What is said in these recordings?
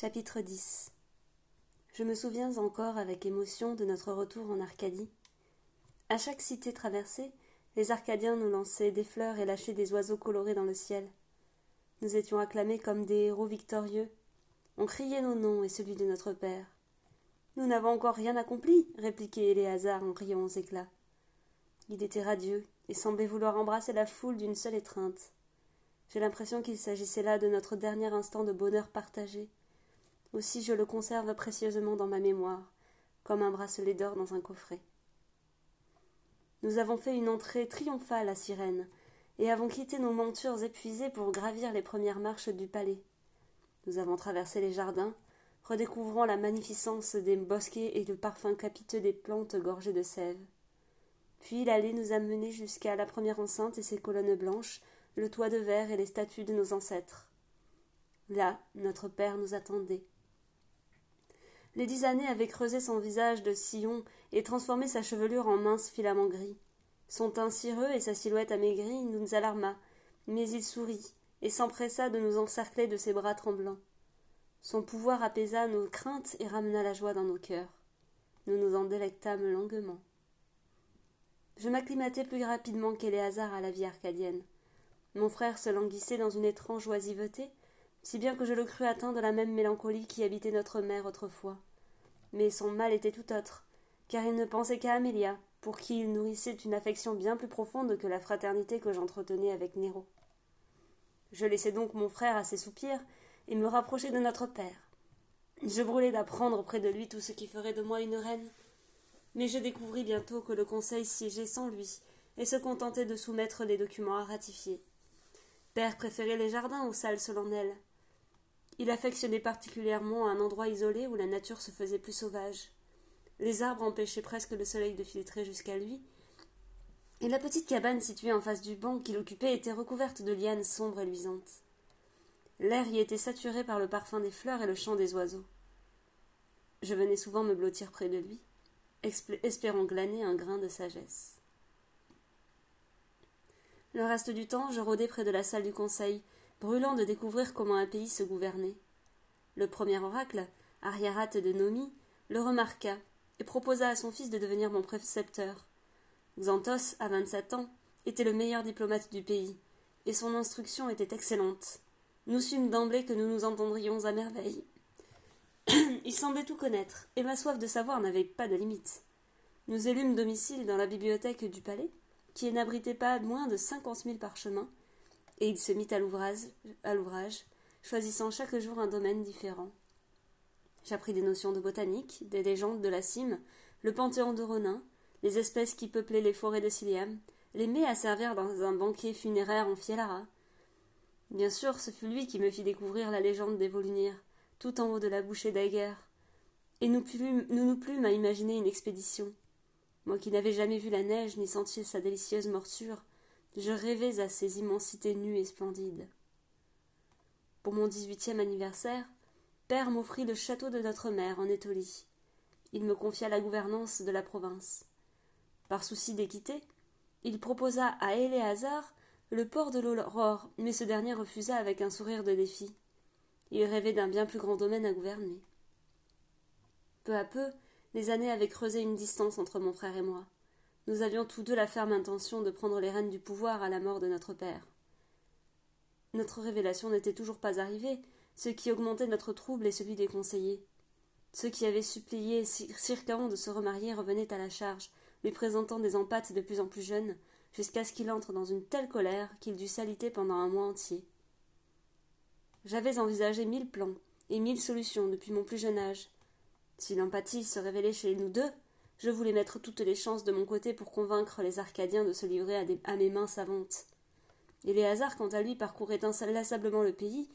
Chapitre 10 Je me souviens encore avec émotion de notre retour en Arcadie. À chaque cité traversée, les Arcadiens nous lançaient des fleurs et lâchaient des oiseaux colorés dans le ciel. Nous étions acclamés comme des héros victorieux. On criait nos noms et celui de notre père. Nous n'avons encore rien accompli, répliquait Éléazar en riant aux éclats. Il était radieux et semblait vouloir embrasser la foule d'une seule étreinte. J'ai l'impression qu'il s'agissait là de notre dernier instant de bonheur partagé. Aussi je le conserve précieusement dans ma mémoire, comme un bracelet d'or dans un coffret. Nous avons fait une entrée triomphale à Cyrène, et avons quitté nos montures épuisées pour gravir les premières marches du palais. Nous avons traversé les jardins, redécouvrant la magnificence des bosquets et le parfum capiteux des plantes gorgées de sève. Puis l'allée nous a menés jusqu'à la première enceinte et ses colonnes blanches, le toit de verre et les statues de nos ancêtres. Là, notre père nous attendait. Les dix années avaient creusé son visage de sillon et transformé sa chevelure en minces filaments gris. Son teint cireux et sa silhouette amaigrie nous alarma, mais il sourit et s'empressa de nous encercler de ses bras tremblants. Son pouvoir apaisa nos craintes et ramena la joie dans nos cœurs. Nous nous en délectâmes longuement. Je m'acclimatai plus rapidement qu'Éléazar à la vie arcadienne. Mon frère se languissait dans une étrange oisiveté, si bien que je le crus atteint de la même mélancolie qui habitait notre mère autrefois. Mais son mal était tout autre, car il ne pensait qu'à Amélia, pour qui il nourrissait une affection bien plus profonde que la fraternité que j'entretenais avec Néro. Je laissai donc mon frère à ses soupirs et me rapprochai de notre père. Je brûlais d'apprendre près de lui tout ce qui ferait de moi une reine. Mais je découvris bientôt que le conseil siégeait sans lui et se contentait de soumettre les documents à ratifier. Père préférait les jardins aux salles solennelles. Il affectionnait particulièrement un endroit isolé où la nature se faisait plus sauvage. Les arbres empêchaient presque le soleil de filtrer jusqu'à lui, et la petite cabane située en face du banc qu'il occupait était recouverte de lianes sombres et luisantes. L'air y était saturé par le parfum des fleurs et le chant des oiseaux. Je venais souvent me blottir près de lui, espérant glaner un grain de sagesse. Le reste du temps, je rôdais près de la salle du conseil, brûlant de découvrir comment un pays se gouvernait. Le premier oracle, Ariarat de Nomi, le remarqua et proposa à son fils de devenir mon précepteur. Xanthos, à vingt-sept ans, était le meilleur diplomate du pays, et son instruction était excellente. Nous sûmes d'emblée que nous nous entendrions à merveille. Il semblait tout connaître, et ma soif de savoir n'avait pas de limite. Nous élûmes domicile dans la bibliothèque du palais, qui n'abritait pas moins de cinquante mille parchemins, et il se mit à l'ouvrage, choisissant chaque jour un domaine différent. J'appris des notions de botanique, des légendes de la cime, le panthéon de Ronin, les espèces qui peuplaient les forêts de Siliam, les mets à servir dans un banquet funéraire en Fielara. Bien sûr, ce fut lui qui me fit découvrir la légende des Volunirs, tout en haut de la bouchée d'Aguer. Et nous nous plûmes à imaginer une expédition. Moi qui n'avais jamais vu la neige ni senti sa délicieuse morsure, je rêvais à ces immensités nues et splendides. Pour mon dix-huitième anniversaire, père m'offrit le château de notre mère en Étolie. Il me confia la gouvernance de la province. Par souci d'équité, il proposa à Éléazar le port de l'aurore, mais ce dernier refusa avec un sourire de défi. Il rêvait d'un bien plus grand domaine à gouverner. Peu à peu, les années avaient creusé une distance entre mon frère et moi. Nous avions tous deux la ferme intention de prendre les rênes du pouvoir à la mort de notre père. Notre révélation n'était toujours pas arrivée, ce qui augmentait notre trouble et celui des conseillers. Ceux qui avaient supplié Circaon de se remarier revenaient à la charge, lui présentant des empates de plus en plus jeunes, jusqu'à ce qu'il entre dans une telle colère qu'il dut s'aliter pendant un mois entier. J'avais envisagé mille plans et mille solutions depuis mon plus jeune âge. Si l'empathie se révélait chez nous deux, je voulais mettre toutes les chances de mon côté pour convaincre les Arcadiens de se livrer à, mes mains savantes. Et les hasards, quant à lui, parcouraient inlassablement le pays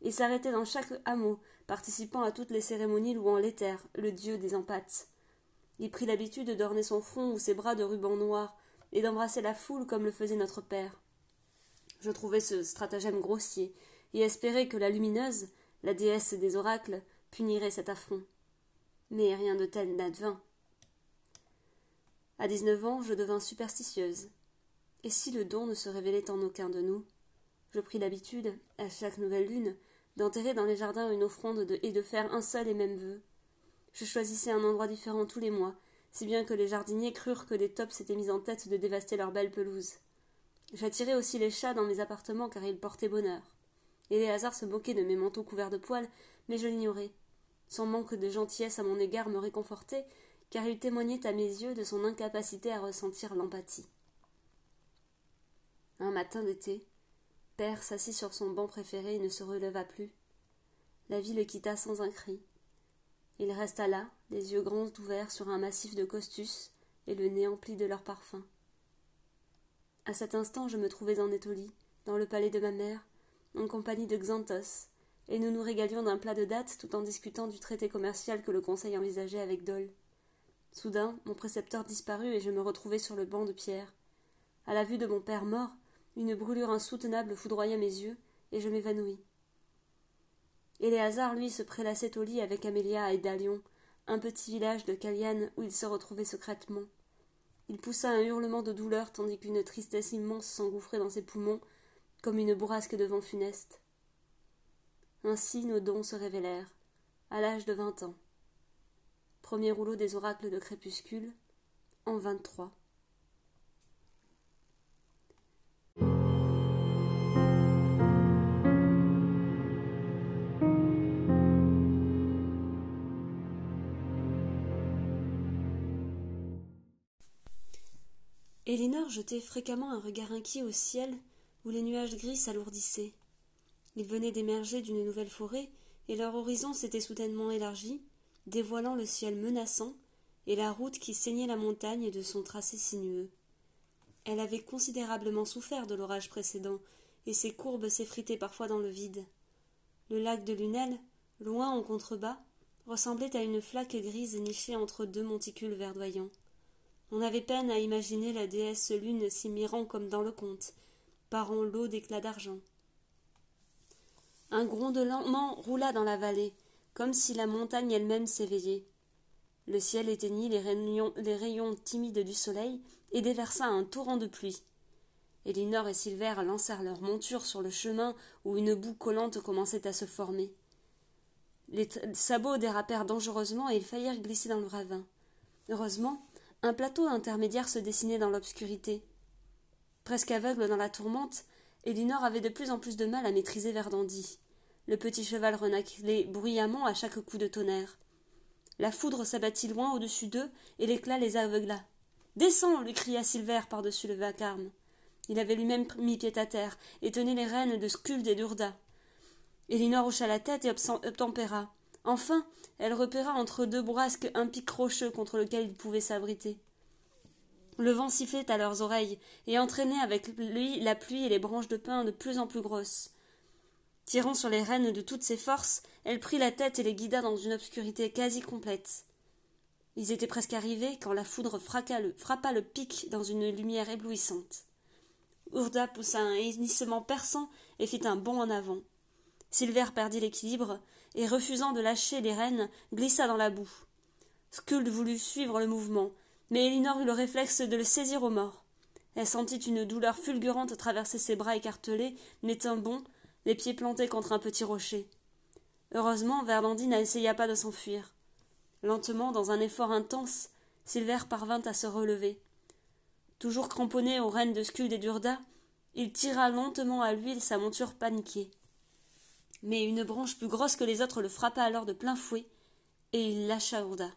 et s'arrêtait dans chaque hameau, participant à toutes les cérémonies louant l'éther, le dieu des empates. Il prit l'habitude d'orner son front ou ses bras de rubans noirs et d'embrasser la foule comme le faisait notre père. Je trouvais ce stratagème grossier et espérais que la lumineuse, la déesse des oracles, punirait cet affront. Mais rien de tel n'advint. À dix-neuf ans, je devins superstitieuse. Et si le don ne se révélait en aucun de nous? Je pris l'habitude, à chaque nouvelle lune, d'enterrer dans les jardins une offrande et de faire un seul et même vœu. Je choisissais un endroit différent tous les mois, si bien que les jardiniers crurent que les taupes s'étaient mis en tête de dévaster leurs belles pelouses. J'attirais aussi les chats dans mes appartements car ils portaient bonheur. Et les hasards se moquaient de mes manteaux couverts de poils, mais je l'ignorais. Son manque de gentillesse à mon égard me réconfortait, car il témoignait à mes yeux de son incapacité à ressentir l'empathie. Un matin d'été, Père s'assit sur son banc préféré et ne se releva plus. La vie le quitta sans un cri. Il resta là, les yeux grands ouverts sur un massif de costus et le nez empli de leur parfum. À cet instant, je me trouvais en Étolie, dans le palais de ma mère, en compagnie de Xanthos, et nous nous régalions d'un plat de dattes tout en discutant du traité commercial que le conseil envisageait avec Dole. Soudain, mon précepteur disparut et je me retrouvai sur le banc de pierre. À la vue de mon père mort, une brûlure insoutenable foudroya mes yeux, et je m'évanouis. Éléazar, lui, se prélassait au lit avec Amélia et Dalion, un petit village de Caliane où il se retrouvait secrètement. Il poussa un hurlement de douleur tandis qu'une tristesse immense s'engouffrait dans ses poumons, comme une bourrasque de vent funeste. Ainsi nos dons se révélèrent, à l'âge de vingt ans. Premier rouleau des oracles de crépuscule, en vingt-trois. Elinor jetait fréquemment un regard inquiet au ciel où les nuages gris s'alourdissaient. Ils venaient d'émerger d'une nouvelle forêt, et leur horizon s'était soudainement élargi, dévoilant le ciel menaçant et la route qui saignait la montagne de son tracé sinueux. Elle avait considérablement souffert de l'orage précédent, et ses courbes s'effritaient parfois dans le vide. Le lac de Lunel, loin en contrebas, ressemblait à une flaque grise nichée entre deux monticules verdoyants. On avait peine à imaginer la déesse lune s'y mirant comme dans le conte, parant l'eau d'éclats d'argent. Un grondement roula dans la vallée, comme si la montagne elle-même s'éveillait. Le ciel éteignit les rayons, timides du soleil et déversa un torrent de pluie. Elinor et Silver lancèrent leurs montures sur le chemin où une boue collante commençait à se former. Les sabots dérapèrent dangereusement et ils faillirent glisser dans le ravin. Heureusement, un plateau intermédiaire se dessinait dans l'obscurité. Presque aveugle dans la tourmente, Elinor avait de plus en plus de mal à maîtriser Verdandi. Le petit cheval renaclait bruyamment à chaque coup de tonnerre. La foudre s'abattit loin au-dessus d'eux, et l'éclat les aveugla. Descends lui cria Silver par-dessus le vacarme. Il avait lui-même mis pied à terre, et tenait les rênes de Skuld et d'Urda. Elinor hocha la tête et obtempéra. Enfin, elle repéra entre deux bourrasques un pic rocheux contre lequel ils pouvaient s'abriter. Le vent sifflait à leurs oreilles et entraînait avec lui la pluie et les branches de pin de plus en plus grosses. Tirant sur les rênes de toutes ses forces, elle prit la tête et les guida dans une obscurité quasi complète. Ils étaient presque arrivés quand la foudre le, frappa le pic dans une lumière éblouissante. Urda poussa un hennissement perçant et fit un bond en avant. Silver perdit l'équilibre et, refusant de lâcher les rênes, glissa dans la boue. Skuld voulut suivre le mouvement, mais Elinor eut le réflexe de le saisir au mort. Elle sentit une douleur fulgurante traverser ses bras écartelés, mais un bond, les pieds plantés contre un petit rocher. Heureusement, Verdandi n'essaya pas de s'enfuir. Lentement, dans un effort intense, Silver parvint à se relever. Toujours cramponné aux rênes de Skuld et d'Urda, il tira lentement à l'huile sa monture paniquée. Mais une branche plus grosse que les autres le frappa alors de plein fouet, et il lâcha Urda.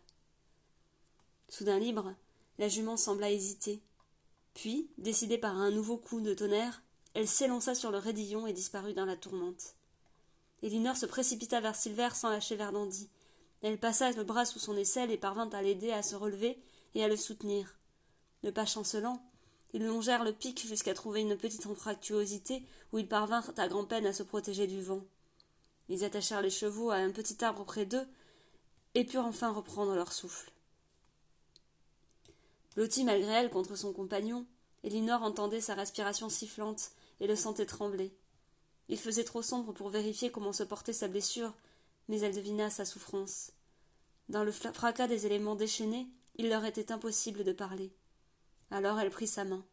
Soudain libre, la jument sembla hésiter. Puis, décidée par un nouveau coup de tonnerre, elle s'élança sur le raidillon et disparut dans la tourmente. Elinor se précipita vers Silver sans lâcher Verdandi. Elle passa le bras sous son aisselle et parvint à l'aider à se relever et à le soutenir. Le pas chancelant, ils longèrent le pic jusqu'à trouver une petite anfractuosité où ils parvinrent à grand-peine à se protéger du vent. Ils attachèrent les chevaux à un petit arbre près d'eux et purent enfin reprendre leur souffle. Blottie malgré elle contre son compagnon, Elinor entendait sa respiration sifflante et le sentait trembler. Il faisait trop sombre pour vérifier comment se portait sa blessure, mais elle devina sa souffrance. Dans le fracas des éléments déchaînés, il leur était impossible de parler. Alors elle prit sa main.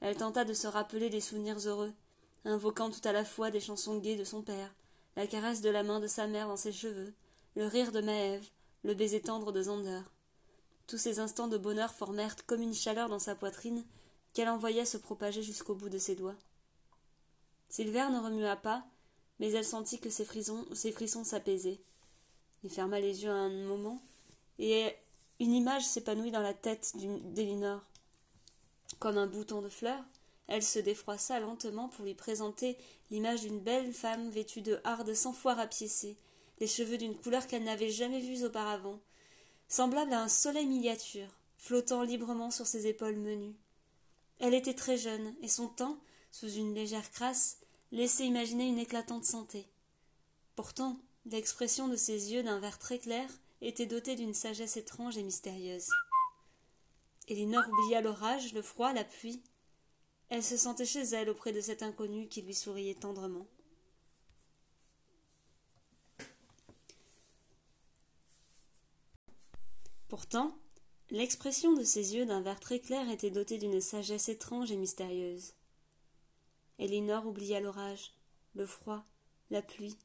Elle tenta de se rappeler des souvenirs heureux, invoquant tout à la fois des chansons gaies de son père, la caresse de la main de sa mère dans ses cheveux, le rire de Maëve, le baiser tendre de Zander. Tous ces instants de bonheur formèrent comme une chaleur dans sa poitrine qu'elle envoyait se propager jusqu'au bout de ses doigts. Silver ne remua pas, mais elle sentit que ses, frissons, s'apaisaient. Il ferma les yeux un moment, et une image s'épanouit dans la tête d'Elinor. Comme un bouton de fleurs, elle se défroissa lentement pour lui présenter l'image d'une belle femme vêtue de hardes sans fois rapiécées, les cheveux d'une couleur qu'elle n'avait jamais vue auparavant, semblable à un soleil miniature, flottant librement sur ses épaules menues. Elle était très jeune, et son teint, sous une légère crasse, laissait imaginer une éclatante santé. Pourtant, l'expression de ses yeux d'un vert très clair était dotée d'une sagesse étrange et mystérieuse. Elinor oublia l'orage, le froid, la pluie. Elle se sentait chez elle auprès de cet inconnu qui lui souriait tendrement. Pourtant, l'expression de ses yeux d'un vert très clair était dotée d'une sagesse étrange et mystérieuse. Elinor oublia l'orage, le froid, la pluie.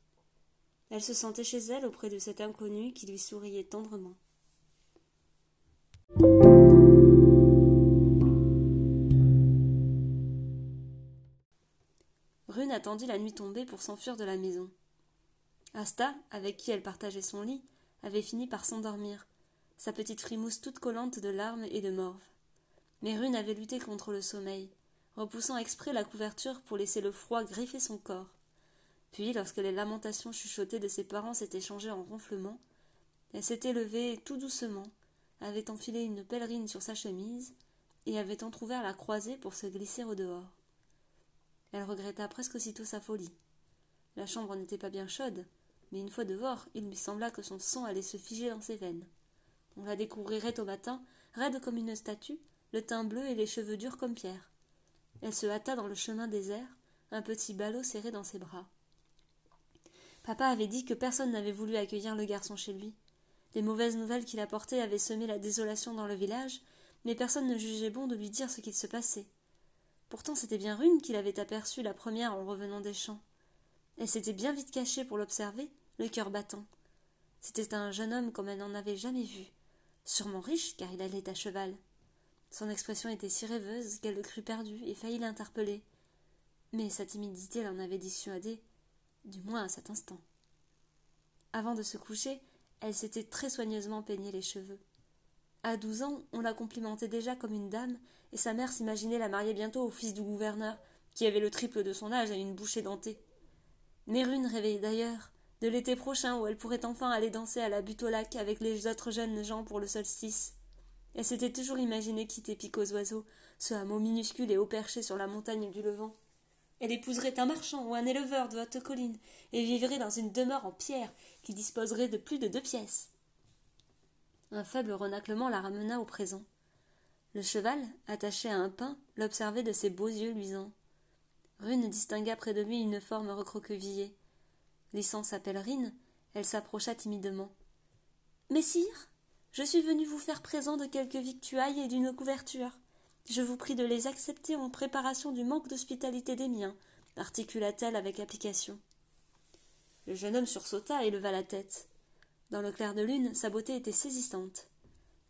Elle se sentait chez elle auprès de cet inconnu qui lui souriait tendrement. Rune attendit la nuit tombée pour s'enfuir de la maison. Asta, avec qui elle partageait son lit, avait fini par s'endormir, sa petite frimousse toute collante de larmes et de morve. Mais Rune avait lutté contre le sommeil, repoussant exprès la couverture pour laisser le froid griffer son corps. Puis, lorsque les lamentations chuchotées de ses parents s'étaient changées en ronflements, elle s'était levée tout doucement, avait enfilé une pèlerine sur sa chemise et avait entr'ouvert la croisée pour se glisser au dehors. Elle regretta presque aussitôt sa folie. La chambre n'était pas bien chaude, mais une fois dehors, il lui sembla que son sang allait se figer dans ses veines. On la découvrirait au matin, raide comme une statue, le teint bleu et les cheveux durs comme pierre. Elle se hâta dans le chemin désert, un petit ballot serré dans ses bras. Papa avait dit que personne n'avait voulu accueillir le garçon chez lui. Les mauvaises nouvelles qu'il apportait avaient semé la désolation dans le village, mais personne ne jugeait bon de lui dire ce qu'il se passait. Pourtant c'était bien Rune qu'il avait aperçue la première en revenant des champs. Elle s'était bien vite cachée pour l'observer, le cœur battant. C'était un jeune homme comme elle n'en avait jamais vu, sûrement riche car il allait à cheval. Son expression était si rêveuse qu'elle le crut perdu et faillit l'interpeller. Mais sa timidité l'en avait dissuadée, du moins à cet instant. Avant de se coucher, elle s'était très soigneusement peigné les cheveux. À douze ans, on la complimentait déjà comme une dame, et sa mère s'imaginait la marier bientôt au fils du gouverneur, qui avait le triple de son âge et une bouche édentée. Mérune rêvait d'ailleurs de l'été prochain où elle pourrait enfin aller danser à la butte au lac avec les autres jeunes gens pour le solstice. Elle s'était toujours imaginé quitter Pic aux oiseaux, ce hameau minuscule et haut perché sur la montagne du Levant. Elle épouserait un marchand ou un éleveur de haute colline et vivrait dans une demeure en pierre qui disposerait de plus de deux pièces. Un faible renaclement la ramena au présent. Le cheval, attaché à un pin, l'observait de ses beaux yeux luisants. Rune distingua près de lui une forme recroquevillée. Lissant sa pèlerine, elle s'approcha timidement. Messire, je suis venue vous faire présent de quelques victuailles et d'une couverture. Je vous prie de les accepter en préparation du manque d'hospitalité des miens, articula-t-elle avec application. Le jeune homme sursauta et leva la tête. Dans le clair de lune, sa beauté était saisissante.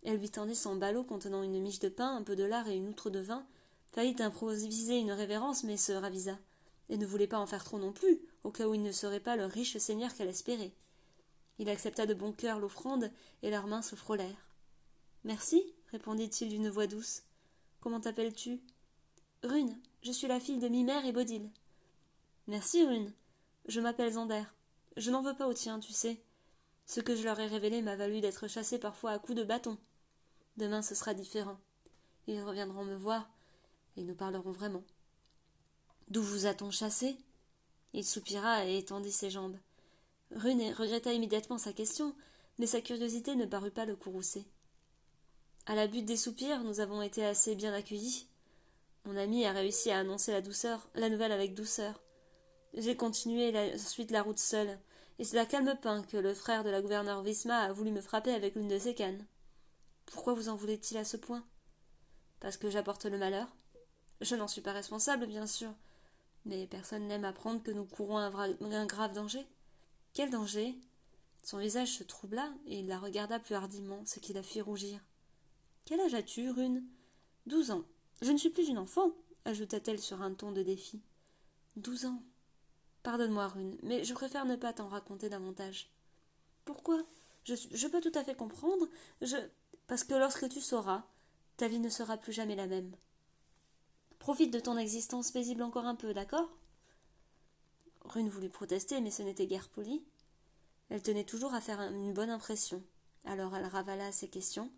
Elle lui tendit son ballot contenant une miche de pain, un peu de lard et une outre de vin, faillit improviser une révérence, mais se ravisa, et ne voulait pas en faire trop non plus, au cas où il ne serait pas le riche seigneur qu'elle espérait. Il accepta de bon cœur l'offrande, et leurs mains se frôlèrent. Merci, répondit-il d'une voix douce. Comment t'appelles-tu Rune, je suis la fille de Mimère et Bodil. Merci, Rune. Je m'appelle Zander. Je n'en veux pas au tien, tu sais. Ce que je leur ai révélé m'a valu d'être chassé parfois à coups de bâton. Demain ce sera différent. Ils reviendront me voir, et nous parlerons vraiment. D'où vous a-t-on chassé? Il soupira et étendit ses jambes. Rune regretta immédiatement sa question, mais sa curiosité ne parut pas le courroucer. À la butte des soupirs, nous avons été assez bien accueillis. Mon ami a réussi à annoncer la douceur, la nouvelle avec douceur. J'ai continué ensuite la route seule, et c'est à Calme-Pain que le frère de la gouverneure Visma a voulu me frapper avec l'une de ses cannes. Pourquoi vous en voulait-il à ce point? Parce que j'apporte le malheur? Je n'en suis pas responsable, bien sûr, mais personne n'aime apprendre que nous courons un grave danger. Quel danger Son visage se troubla, et il la regarda plus hardiment, ce qui la fit rougir. Quel âge as-tu, Rune? Douze ans. Je ne suis plus une enfant, ajouta-t-elle sur un ton de défi. Douze ans. Pardonne-moi, Rune, mais je préfère ne pas t'en raconter davantage. Pourquoi? Je, je peux tout à fait comprendre. Je. Parce que lorsque tu sauras, ta vie ne sera plus jamais la même. Profite de ton existence paisible encore un peu, d'accord? Rune voulut protester, mais ce n'était guère poli. Elle tenait toujours à faire une bonne impression. Alors elle ravala ses questions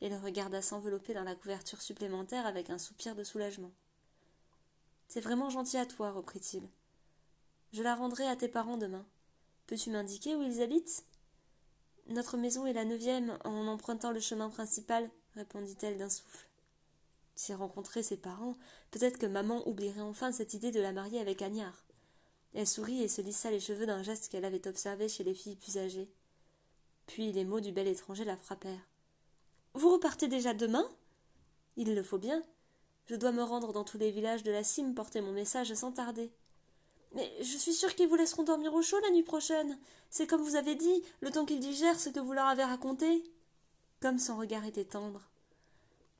et le regarda s'envelopper dans la couverture supplémentaire avec un soupir de soulagement. C'est vraiment gentil à toi, reprit-il. Je la rendrai à tes parents demain. Peux-tu m'indiquer où ils habitent Notre maison est la neuvième en empruntant le chemin principal, répondit-elle d'un souffle. Si rencontrer ses parents, peut-être que maman oublierait enfin cette idée de la marier avec Agnard. Elle sourit et se lissa les cheveux d'un geste qu'elle avait observé chez les filles plus âgées. Puis les mots du bel étranger la frappèrent. Vous repartez déjà demain? Il le faut bien. Je dois me rendre dans tous les villages de la cime porter mon message sans tarder. Mais je suis sûre qu'ils vous laisseront dormir au chaud la nuit prochaine. C'est comme vous avez dit, le temps qu'ils digèrent ce que vous leur avez raconté. Comme son regard était tendre.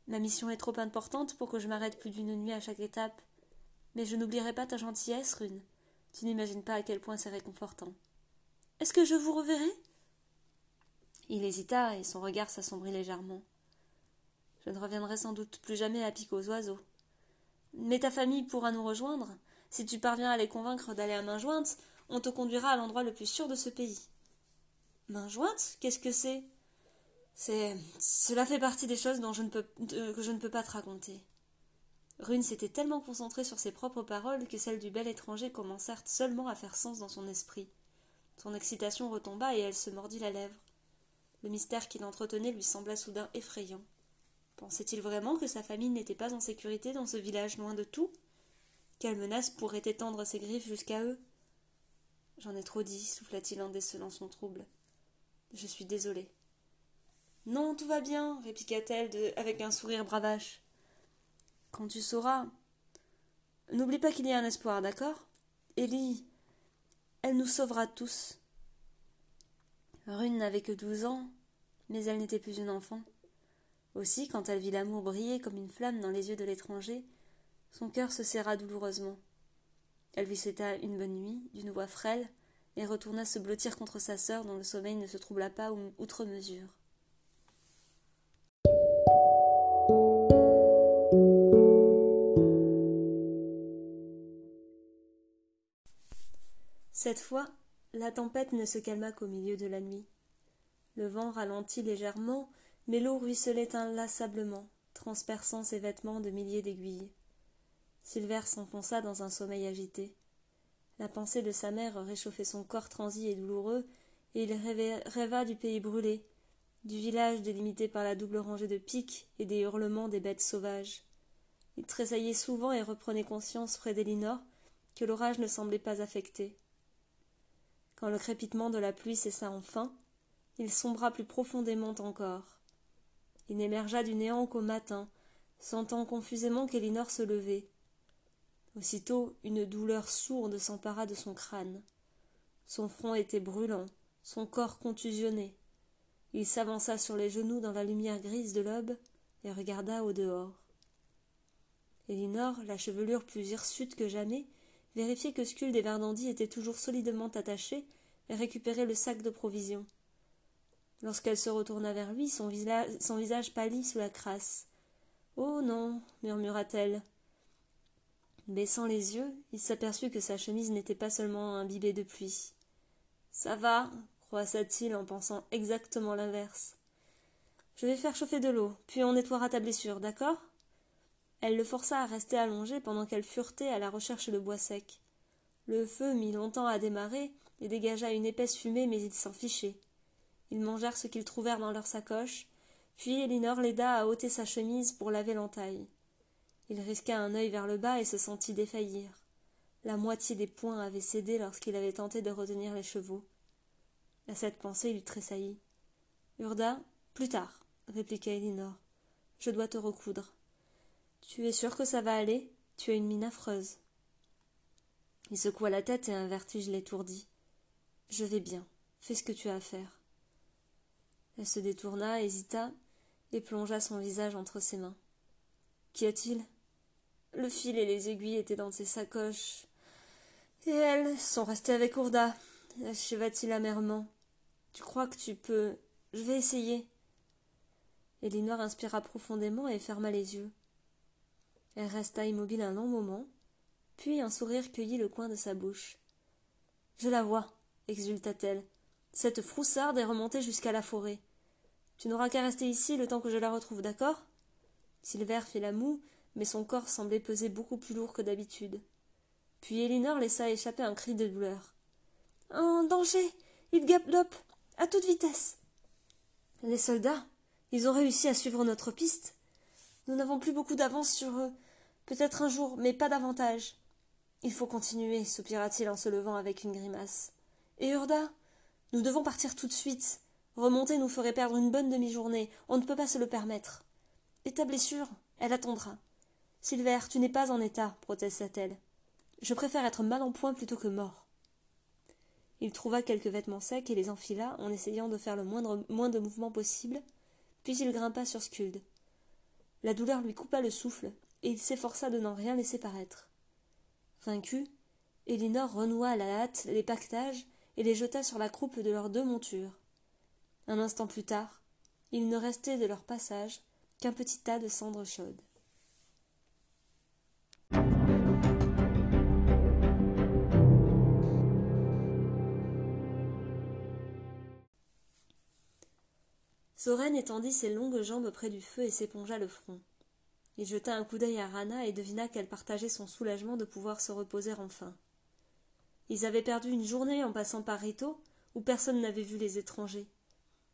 Ma mission est trop importante pour que je m'arrête plus d'une nuit à chaque étape. Mais je n'oublierai pas ta gentillesse, Rune. Tu n'imagines pas à quel point c'est réconfortant. Est-ce que je vous reverrai? Il hésita et son regard s'assombrit légèrement. Je ne reviendrai sans doute plus jamais à pique aux oiseaux. Mais ta famille pourra nous rejoindre. Si tu parviens à les convaincre d'aller à main jointe, on te conduira à l'endroit le plus sûr de ce pays. Main jointe Qu'est-ce que c'est? C'est. Cela fait partie des choses dont je ne peux, que je ne peux pas te raconter. Rune s'était tellement concentrée sur ses propres paroles que celles du bel étranger commencèrent seulement à faire sens dans son esprit. Son excitation retomba et elle se mordit la lèvre. Le mystère qu'il entretenait lui sembla soudain effrayant. Pensait-il vraiment que sa famille n'était pas en sécurité dans ce village loin de tout? Quelle menace pourrait étendre ses griffes jusqu'à eux? J'en ai trop dit, souffla-t-il en décelant son trouble. Je suis désolé. Non, tout va bien, répliqua-t-elle avec un sourire bravache. Quand tu sauras. N'oublie pas qu'il y a un espoir, d'accord? Ellie, elle nous sauvera tous. Rune n'avait que douze ans, mais elle n'était plus une enfant. Aussi, quand elle vit l'amour briller comme une flamme dans les yeux de l'étranger, son cœur se serra douloureusement. Elle lui souhaita une bonne nuit, d'une voix frêle, et retourna se blottir contre sa sœur dont le sommeil ne se troubla pas outre mesure. Cette fois, la tempête ne se calma qu'au milieu de la nuit. Le vent ralentit légèrement, mais l'eau ruisselait inlassablement, transperçant ses vêtements de milliers d'aiguilles. Silver s'enfonça dans un sommeil agité. La pensée de sa mère réchauffait son corps transi et douloureux, et il rêva du pays brûlé, du village délimité par la double rangée de pics et des hurlements des bêtes sauvages. Il tressaillait souvent et reprenait conscience près d'Elinor que l'orage ne semblait pas affecté. Quand le crépitement de la pluie cessa enfin, il sombra plus profondément encore. Il n'émergea du néant qu'au matin, sentant confusément qu'Elinor se levait. Aussitôt une douleur sourde s'empara de son crâne. Son front était brûlant, son corps contusionné. Il s'avança sur les genoux dans la lumière grise de l'aube et regarda au dehors. Elinor, la chevelure plus hirsute que jamais, vérifiait que Skuld et Verdandi étaient toujours solidement attachés et récupérait le sac de provisions. Lorsqu'elle se retourna vers lui, son, visage pâlit sous la crasse. Oh non, murmura-t-elle. Baissant les yeux, il s'aperçut que sa chemise n'était pas seulement imbibée de pluie. Ça va, croissa-t-il en pensant exactement l'inverse. Je vais faire chauffer de l'eau, puis on nettoiera ta blessure, d'accord? Elle le força à rester allongé pendant qu'elle furetait à la recherche de bois sec. Le feu mit longtemps à démarrer et dégagea une épaisse fumée, mais ils s'en fichaient. Ils mangèrent ce qu'ils trouvèrent dans leur sacoche, puis Elinor l'aida à ôter sa chemise pour laver l'entaille. Il risqua un œil vers le bas et se sentit défaillir. La moitié des poings avait cédé lorsqu'il avait tenté de retenir les chevaux. À cette pensée, il tressaillit. Urda, plus tard, répliqua Elinor. Je dois te recoudre. Tu es sûr que ça va aller? Tu as une mine affreuse. Il secoua la tête et un vertige l'étourdit. Je vais bien. Fais ce que tu as à faire. Elle se détourna, hésita, et plongea son visage entre ses mains. Qu'y a-t-il? Le fil et les aiguilles étaient dans ses sacoches. Et elles sont restées avec Ourda, acheva-t-il amèrement. Tu crois que tu peux? Je vais essayer. Elinor inspira profondément et ferma les yeux. Elle resta immobile un long moment, puis un sourire cueillit le coin de sa bouche. Je la vois, exulta-t-elle. Cette froussarde est remontée jusqu'à la forêt. Tu n'auras qu'à rester ici le temps que je la retrouve, d'accord? Silver fit la moue, mais son corps semblait peser beaucoup plus lourd que d'habitude. Puis Elinor laissa échapper un cri de douleur. En danger Il galope À toute vitesse Les soldats Ils ont réussi à suivre notre piste. Nous n'avons plus beaucoup d'avance sur eux. Peut-être un jour, mais pas davantage. Il faut continuer, soupira-t-il en se levant avec une grimace. Et Urda Nous devons partir tout de suite. Remonter nous ferait perdre une bonne demi-journée. On ne peut pas se le permettre. Et ta blessure Elle attendra. Silver, tu n'es pas en état, protesta-t-elle. Je préfère être mal en point plutôt que mort. Il trouva quelques vêtements secs et les enfila en essayant de faire le moins de mouvements possible, puis il grimpa sur Skuld. La douleur lui coupa le souffle, et il s'efforça de n'en rien laisser paraître. Vaincu, Elinor renoua à la hâte les pactages et les jeta sur la croupe de leurs deux montures. Un instant plus tard, il ne restait de leur passage qu'un petit tas de cendres chaudes. Soren étendit ses longues jambes près du feu et s'épongea le front. Il jeta un coup d'œil à Rana et devina qu'elle partageait son soulagement de pouvoir se reposer enfin. Ils avaient perdu une journée en passant par Rito, où personne n'avait vu les étrangers.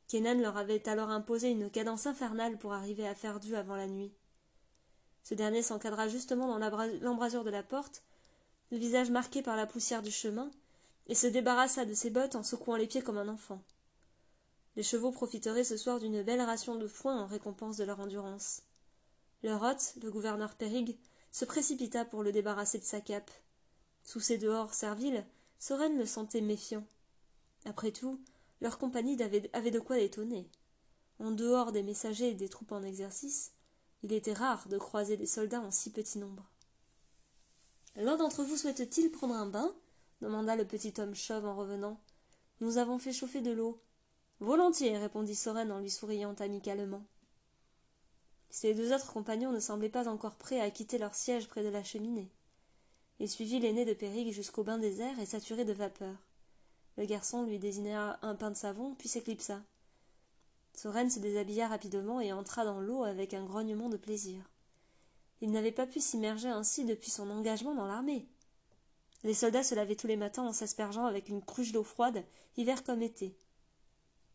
Kenan leur avait alors imposé une cadence infernale pour arriver à faire dû avant la nuit. Ce dernier s'encadra justement dans l'embrasure de la porte, le visage marqué par la poussière du chemin, et se débarrassa de ses bottes en secouant les pieds comme un enfant. Les chevaux profiteraient ce soir d'une belle ration de foin en récompense de leur endurance. Leur hôte, le gouverneur Périg, se précipita pour le débarrasser de sa cape. Sous ses dehors serviles, Soren le sentait méfiant. Après tout, leur compagnie avait de quoi l'étonner. En dehors des messagers et des troupes en exercice, il était rare de croiser des soldats en si petit nombre. L'un d'entre vous souhaite-t-il prendre un bain? demanda le petit homme chauve en revenant. Nous avons fait chauffer de l'eau. Volontiers, répondit Soren en lui souriant amicalement. Ses deux autres compagnons ne semblaient pas encore prêts à quitter leur siège près de la cheminée. Il suivit l'aîné de Périg jusqu'au bain désert et saturé de vapeur. Le garçon lui désigna un pain de savon, puis s'éclipsa. Soren se déshabilla rapidement et entra dans l'eau avec un grognement de plaisir. Il n'avait pas pu s'immerger ainsi depuis son engagement dans l'armée. Les soldats se lavaient tous les matins en s'aspergeant avec une cruche d'eau froide, hiver comme été.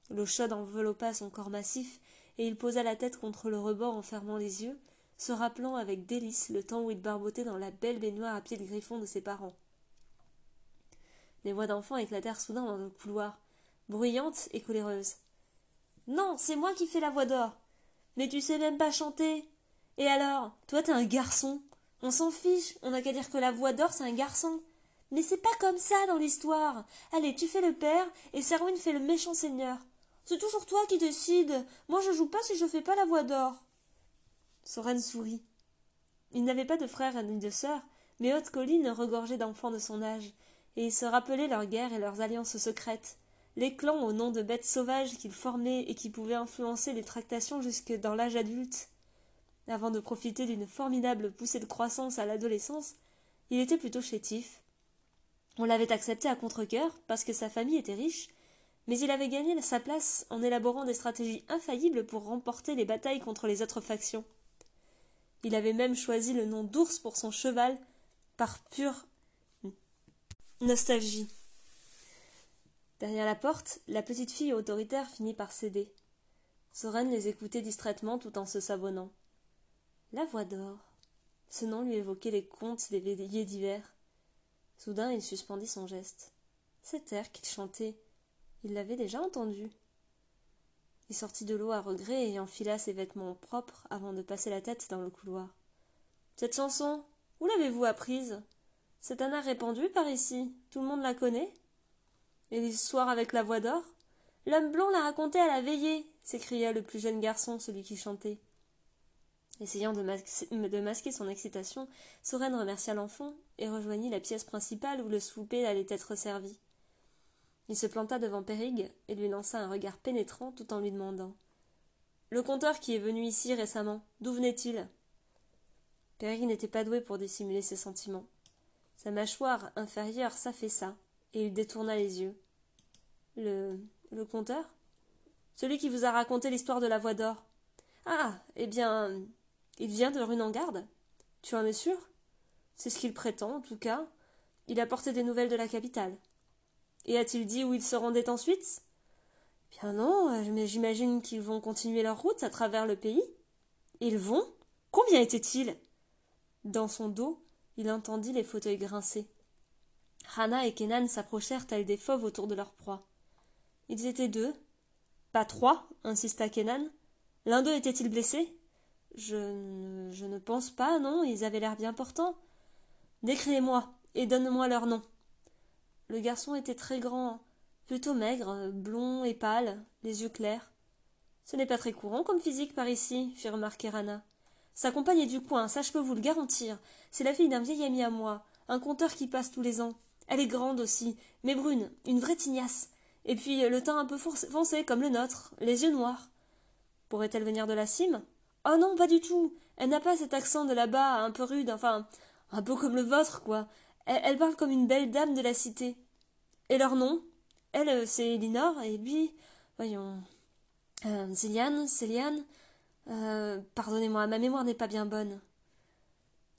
L'eau chaude enveloppa son corps massif, et il posa la tête contre le rebord en fermant les yeux, se rappelant avec délice le temps où il barbotait dans la belle baignoire à pied de griffon de ses parents. Des voix d'enfants éclatèrent soudain dans le couloir, bruyantes et coléreuses. Non, c'est moi qui fais la voix d'or. Mais tu sais même pas chanter. Et alors, toi t'es un garçon. On s'en fiche, on n'a qu'à dire que la voix d'or c'est un garçon. Mais c'est pas comme ça dans l'histoire. Allez, tu fais le père et Serwin fait le méchant seigneur. C'est toujours toi qui décides. Moi, je joue pas si je fais pas la voix d'or. Soren sourit. Il n'avait pas de frère ni de sœur, mais Haute Colline regorgeait d'enfants de son âge, et il se rappelait leurs guerres et leurs alliances secrètes, les clans au nom de bêtes sauvages qu'ils formaient et qui pouvaient influencer les tractations jusque dans l'âge adulte. Avant de profiter d'une formidable poussée de croissance à l'adolescence, il était plutôt chétif. On l'avait accepté à contre-cœur parce que sa famille était riche mais il avait gagné sa place en élaborant des stratégies infaillibles pour remporter les batailles contre les autres factions. Il avait même choisi le nom d'ours pour son cheval par pure nostalgie. Derrière la porte, la petite fille autoritaire finit par céder. Soren les écoutait distraitement tout en se savonnant. La voix d'or. Ce nom lui évoquait les contes des veillées d'hiver. Soudain, il suspendit son geste. Cet air qu'il chantait, il l'avait déjà entendu. Il sortit de l'eau à regret et enfila ses vêtements propres avant de passer la tête dans le couloir. Cette chanson, où l'avez-vous apprise? C'est un art répandu par ici. Tout le monde la connaît Et l'histoire avec la voix d'or? L'homme blond l'a raconté à la veillée, s'écria le plus jeune garçon, celui qui chantait. Essayant de, masquer son excitation, Soren remercia l'enfant et rejoignit la pièce principale où le souper allait être servi. Il se planta devant Périg et lui lança un regard pénétrant tout en lui demandant Le conteur qui est venu ici récemment, d'où venait-il? Périg n'était pas doué pour dissimuler ses sentiments. Sa mâchoire inférieure s'affaissa et il détourna les yeux. Le. le conteur? Celui qui vous a raconté l'histoire de la voix d'or. Ah Eh bien. Il vient de Runangarde Tu en es sûr? C'est ce qu'il prétend, en tout cas. Il a porté des nouvelles de la capitale. Et a-t-il dit où ils se rendaient ensuite Bien non, mais j'imagine qu'ils vont continuer leur route à travers le pays. Ils vont? Combien étaient-ils? Dans son dos, il entendit les fauteuils grincer. Rana et Kenan s'approchèrent tels des fauves autour de leur proie. Ils étaient deux. Pas trois, insista Kenan. L'un d'eux était-il blessé? Je je ne pense pas, non, ils avaient l'air bien portants. Décrivez-moi, et donne-moi leur nom. Le garçon était très grand, plutôt maigre, blond et pâle, les yeux clairs. Ce n'est pas très courant comme physique par ici, fit remarquer Rana. Sa compagne est du coin, ça je peux vous le garantir. C'est la fille d'un vieil ami à moi, un conteur qui passe tous les ans. Elle est grande aussi, mais brune, une vraie tignasse. Et puis le teint un peu foncé comme le nôtre, les yeux noirs. Pourrait-elle venir de la cime? Oh non, pas du tout. Elle n'a pas cet accent de là-bas, un peu rude, enfin, un peu comme le vôtre, quoi. Elle, parle comme une belle dame de la cité. Et leur nom? Elle, euh, c'est Elinor, et lui, voyons. Euh, Céliane, Céliane. Euh, pardonnez-moi, ma mémoire n'est pas bien bonne.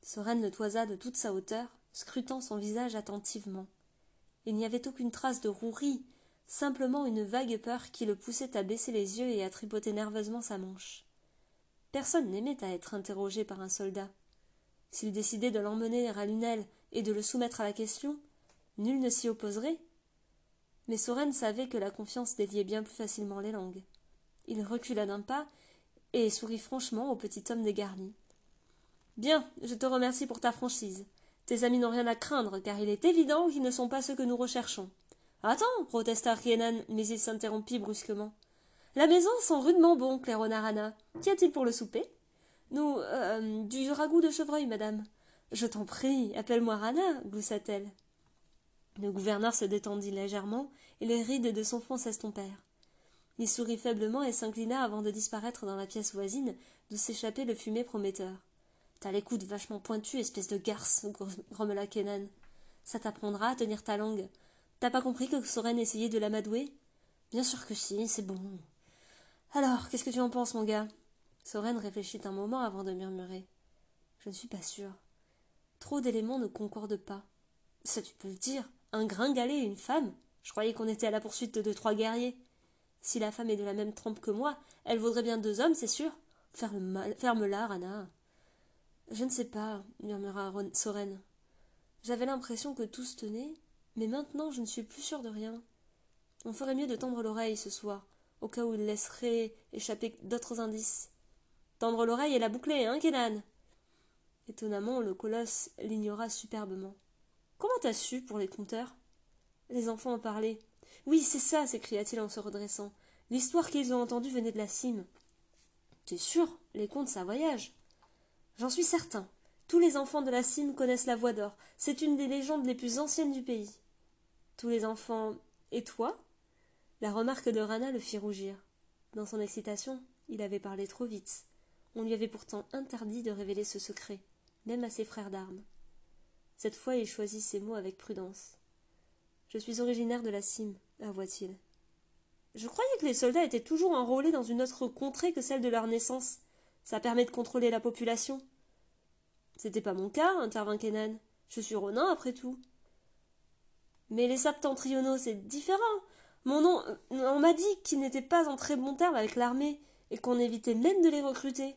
Soren le toisa de toute sa hauteur, scrutant son visage attentivement. Il n'y avait aucune trace de rouerie, simplement une vague peur qui le poussait à baisser les yeux et à tripoter nerveusement sa manche. Personne n'aimait à être interrogé par un soldat. S'il décidait de l'emmener à Lunel et de le soumettre à la question, nul ne s'y opposerait. Mais Soren savait que la confiance déliait bien plus facilement les langues. Il recula d'un pas et sourit franchement au petit homme dégarni. Bien, je te remercie pour ta franchise. Tes amis n'ont rien à craindre, car il est évident qu'ils ne sont pas ceux que nous recherchons. Attends, protesta Rienan, mais il s'interrompit brusquement. La maison sent rudement bon, Cléronarana. Qu'y a-t-il pour le souper? Nous, euh, du ragoût de chevreuil, madame. Je t'en prie, appelle-moi Rana, gloussa-t-elle. Le gouverneur se détendit légèrement, et les rides de son front s'estompèrent. Il sourit faiblement et s'inclina avant de disparaître dans la pièce voisine, d'où s'échappait le fumet prometteur. T'as les coudes vachement pointus, espèce de garce, grommela Kenan. Ça t'apprendra à tenir ta langue. T'as pas compris que Soren essayait de l'amadouer? Bien sûr que si, c'est bon. Alors, qu'est-ce que tu en penses, mon gars? Soren réfléchit un moment avant de murmurer. Je ne suis pas sûr. Trop d'éléments ne concordent pas. Ça, tu peux le dire. Un gringalet et une femme Je croyais qu'on était à la poursuite de trois guerriers. Si la femme est de la même trempe que moi, elle vaudrait bien deux hommes, c'est sûr. Ferme-la, Rana. Je ne sais pas, murmura Soren. J'avais l'impression que tout se tenait, mais maintenant je ne suis plus sûre de rien. On ferait mieux de tendre l'oreille ce soir au cas où il laisserait échapper d'autres indices. Tendre l'oreille et la boucler, hein, Kenan? Étonnamment, le colosse l'ignora superbement. Comment t'as su pour les compteurs Les enfants en parlaient. Oui, c'est ça, s'écria-t-il en se redressant. L'histoire qu'ils ont entendue venait de la cime. T'es sûr? Les contes, ça voyage. J'en suis certain. Tous les enfants de la cime connaissent la voix d'or. C'est une des légendes les plus anciennes du pays. Tous les enfants. Et toi? La remarque de Rana le fit rougir. Dans son excitation, il avait parlé trop vite. On lui avait pourtant interdit de révéler ce secret, même à ses frères d'armes. Cette fois, il choisit ses mots avec prudence. Je suis originaire de la cime, avoua-t-il. Je croyais que les soldats étaient toujours enrôlés dans une autre contrée que celle de leur naissance. Ça permet de contrôler la population. C'était pas mon cas, intervint Kenan. Je suis ronin, après tout. Mais les septentrionaux, c'est différent. Mon nom, euh, on m'a dit qu'ils n'étaient pas en très bon terme avec l'armée et qu'on évitait même de les recruter.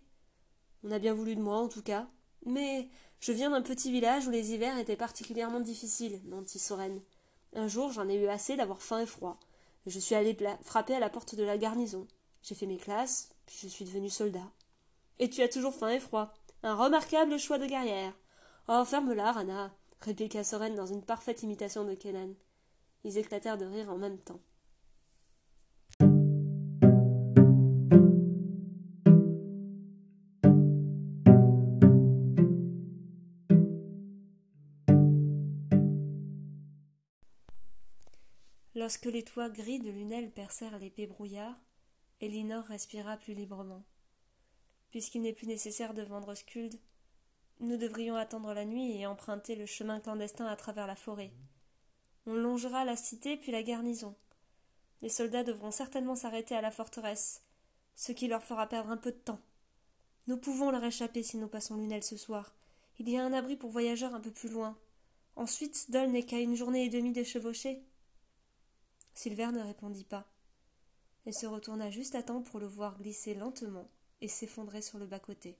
On a bien voulu de moi, en tout cas. Mais je viens d'un petit village où les hivers étaient particulièrement difficiles, mentit Soren. Un jour, j'en ai eu assez d'avoir faim et froid. Je suis allé frapper à la porte de la garnison. J'ai fait mes classes, puis je suis devenu soldat. Et tu as toujours faim et froid. Un remarquable choix de guerrière. Oh, ferme-la, Rana, répliqua Soren dans une parfaite imitation de Kenan. Ils éclatèrent de rire en même temps. Lorsque les toits gris de Lunel percèrent l'épais brouillard, Elinor respira plus librement. Puisqu'il n'est plus nécessaire de vendre Skuld, nous devrions attendre la nuit et emprunter le chemin clandestin à travers la forêt. On longera la cité puis la garnison. Les soldats devront certainement s'arrêter à la forteresse, ce qui leur fera perdre un peu de temps. Nous pouvons leur échapper si nous passons Lunel ce soir. Il y a un abri pour voyageurs un peu plus loin. Ensuite, Dol n'est qu'à une journée et demie de chevauchée. Silver ne répondit pas. Elle se retourna juste à temps pour le voir glisser lentement et s'effondrer sur le bas-côté.